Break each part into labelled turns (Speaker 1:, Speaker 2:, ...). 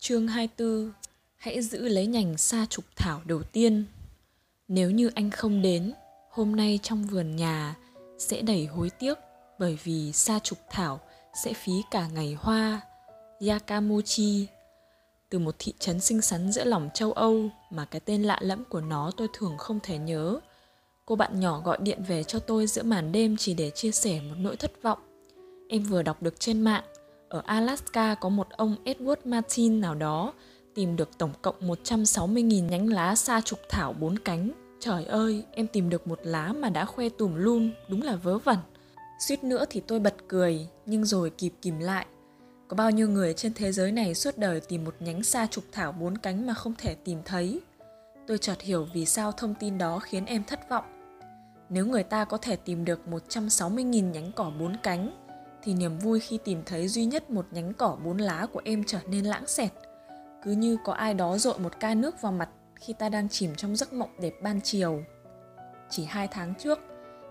Speaker 1: Chương 24 Hãy giữ lấy nhành sa trục thảo đầu tiên Nếu như anh không đến, hôm nay trong vườn nhà sẽ đầy hối tiếc bởi vì sa trục thảo sẽ phí cả ngày hoa. Yakamochi Từ một thị trấn xinh xắn giữa lòng châu Âu mà cái tên lạ lẫm của nó tôi thường không thể nhớ. Cô bạn nhỏ gọi điện về cho tôi giữa màn đêm chỉ để chia sẻ một nỗi thất vọng. Em vừa đọc được trên mạng ở Alaska có một ông Edward Martin nào đó tìm được tổng cộng 160.000 nhánh lá sa trục thảo bốn cánh. Trời ơi, em tìm được một lá mà đã khoe tùm luôn, đúng là vớ vẩn. Suýt nữa thì tôi bật cười, nhưng rồi kịp kìm lại. Có bao nhiêu người trên thế giới này suốt đời tìm một nhánh sa trục thảo bốn cánh mà không thể tìm thấy. Tôi chợt hiểu vì sao thông tin đó khiến em thất vọng. Nếu người ta có thể tìm được 160.000 nhánh cỏ bốn cánh, thì niềm vui khi tìm thấy duy nhất một nhánh cỏ bốn lá của em trở nên lãng xẹt. Cứ như có ai đó dội một ca nước vào mặt khi ta đang chìm trong giấc mộng đẹp ban chiều. Chỉ hai tháng trước,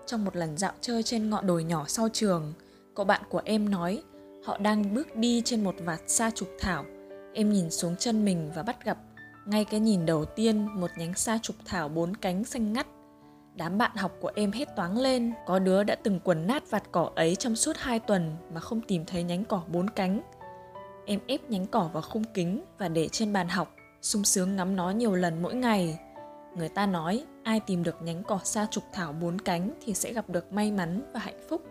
Speaker 1: trong một lần dạo chơi trên ngọn đồi nhỏ sau trường, cậu bạn của em nói họ đang bước đi trên một vạt sa trục thảo. Em nhìn xuống chân mình và bắt gặp ngay cái nhìn đầu tiên một nhánh sa trục thảo bốn cánh xanh ngắt Đám bạn học của em hết toáng lên, có đứa đã từng quần nát vạt cỏ ấy trong suốt hai tuần mà không tìm thấy nhánh cỏ bốn cánh. Em ép nhánh cỏ vào khung kính và để trên bàn học, sung sướng ngắm nó nhiều lần mỗi ngày. Người ta nói ai tìm được nhánh cỏ sa trục thảo bốn cánh thì sẽ gặp được may mắn và hạnh phúc.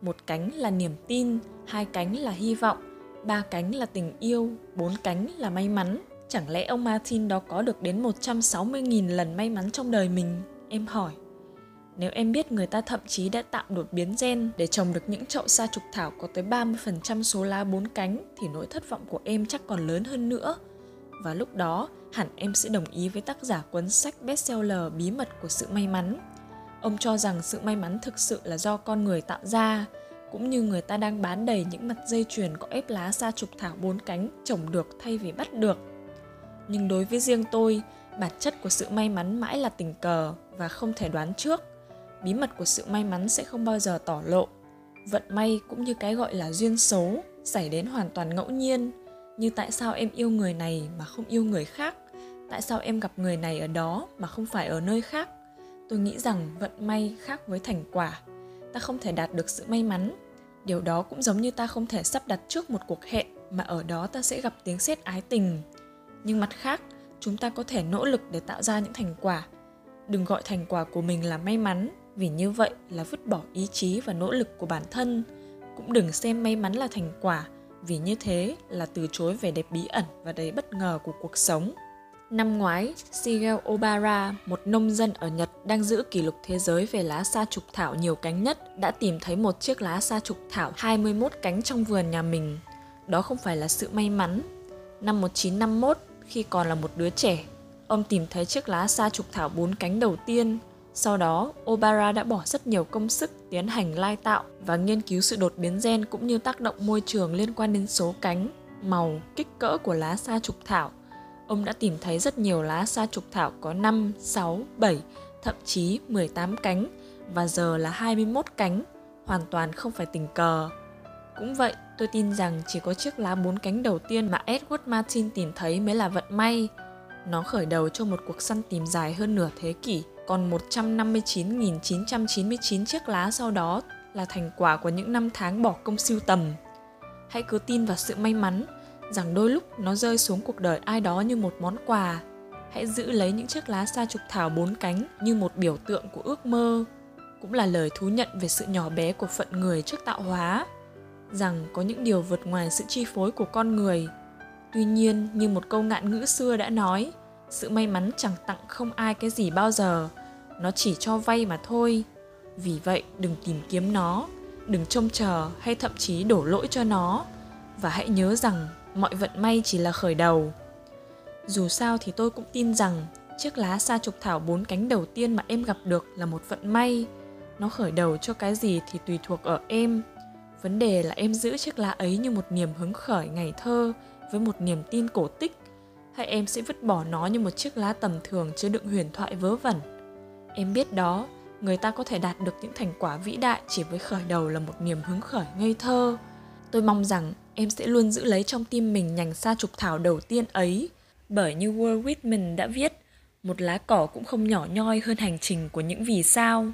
Speaker 1: Một cánh là niềm tin, hai cánh là hy vọng, ba cánh là tình yêu, bốn cánh là may mắn. Chẳng lẽ ông Martin đó có được đến 160.000 lần may mắn trong đời mình? Em hỏi. Nếu em biết người ta thậm chí đã tạo đột biến gen để trồng được những chậu sa trục thảo có tới 30% số lá bốn cánh thì nỗi thất vọng của em chắc còn lớn hơn nữa. Và lúc đó, hẳn em sẽ đồng ý với tác giả cuốn sách bestseller Bí mật của sự may mắn. Ông cho rằng sự may mắn thực sự là do con người tạo ra, cũng như người ta đang bán đầy những mặt dây chuyền có ép lá sa trục thảo bốn cánh trồng được thay vì bắt được. Nhưng đối với riêng tôi, bản chất của sự may mắn mãi là tình cờ và không thể đoán trước. Bí mật của sự may mắn sẽ không bao giờ tỏ lộ. Vận may cũng như cái gọi là duyên số xảy đến hoàn toàn ngẫu nhiên. Như tại sao em yêu người này mà không yêu người khác? Tại sao em gặp người này ở đó mà không phải ở nơi khác? Tôi nghĩ rằng vận may khác với thành quả. Ta không thể đạt được sự may mắn. Điều đó cũng giống như ta không thể sắp đặt trước một cuộc hẹn mà ở đó ta sẽ gặp tiếng sét ái tình. Nhưng mặt khác chúng ta có thể nỗ lực để tạo ra những thành quả đừng gọi thành quả của mình là may mắn vì như vậy là vứt bỏ ý chí và nỗ lực của bản thân cũng đừng xem may mắn là thành quả vì như thế là từ chối vẻ đẹp bí ẩn và đầy bất ngờ của cuộc sống. Năm ngoái, Shigeo Obara, một nông dân ở Nhật đang giữ kỷ lục thế giới về lá sa trục thảo nhiều cánh nhất, đã tìm thấy một chiếc lá sa trục thảo 21 cánh trong vườn nhà mình. Đó không phải là sự may mắn. Năm 1951, khi còn là một đứa trẻ, ông tìm thấy chiếc lá sa trục thảo bốn cánh đầu tiên sau đó, Obara đã bỏ rất nhiều công sức tiến hành lai tạo và nghiên cứu sự đột biến gen cũng như tác động môi trường liên quan đến số cánh, màu, kích cỡ của lá sa trục thảo. Ông đã tìm thấy rất nhiều lá sa trục thảo có 5, 6, 7, thậm chí 18 cánh và giờ là 21 cánh, hoàn toàn không phải tình cờ. Cũng vậy, tôi tin rằng chỉ có chiếc lá bốn cánh đầu tiên mà Edward Martin tìm thấy mới là vận may. Nó khởi đầu cho một cuộc săn tìm dài hơn nửa thế kỷ còn 159.999 chiếc lá sau đó là thành quả của những năm tháng bỏ công siêu tầm. Hãy cứ tin vào sự may mắn rằng đôi lúc nó rơi xuống cuộc đời ai đó như một món quà. Hãy giữ lấy những chiếc lá sa trục thảo bốn cánh như một biểu tượng của ước mơ, cũng là lời thú nhận về sự nhỏ bé của phận người trước tạo hóa, rằng có những điều vượt ngoài sự chi phối của con người. Tuy nhiên, như một câu ngạn ngữ xưa đã nói, sự may mắn chẳng tặng không ai cái gì bao giờ. Nó chỉ cho vay mà thôi. Vì vậy đừng tìm kiếm nó đừng trông chờ hay thậm chí đổ lỗi cho nó. Và hãy nhớ rằng mọi vận may chỉ là khởi đầu. Dù sao thì tôi cũng tin rằng chiếc lá sa trục thảo bốn cánh đầu tiên mà em gặp được là một vận may. Nó khởi đầu cho cái gì thì tùy thuộc ở em vấn đề là em giữ chiếc lá ấy như một niềm hứng khởi ngày thơ với một niềm tin cổ tích hay em sẽ vứt bỏ nó như một chiếc lá tầm thường chứa đựng huyền thoại vớ vẩn. Em biết đó, người ta có thể đạt được những thành quả vĩ đại chỉ với khởi đầu là một niềm hứng khởi ngây thơ. Tôi mong rằng em sẽ luôn giữ lấy trong tim mình nhành sa trục thảo đầu tiên ấy. Bởi như Walt Whitman đã viết, một lá cỏ cũng không nhỏ nhoi hơn hành trình của những vì sao.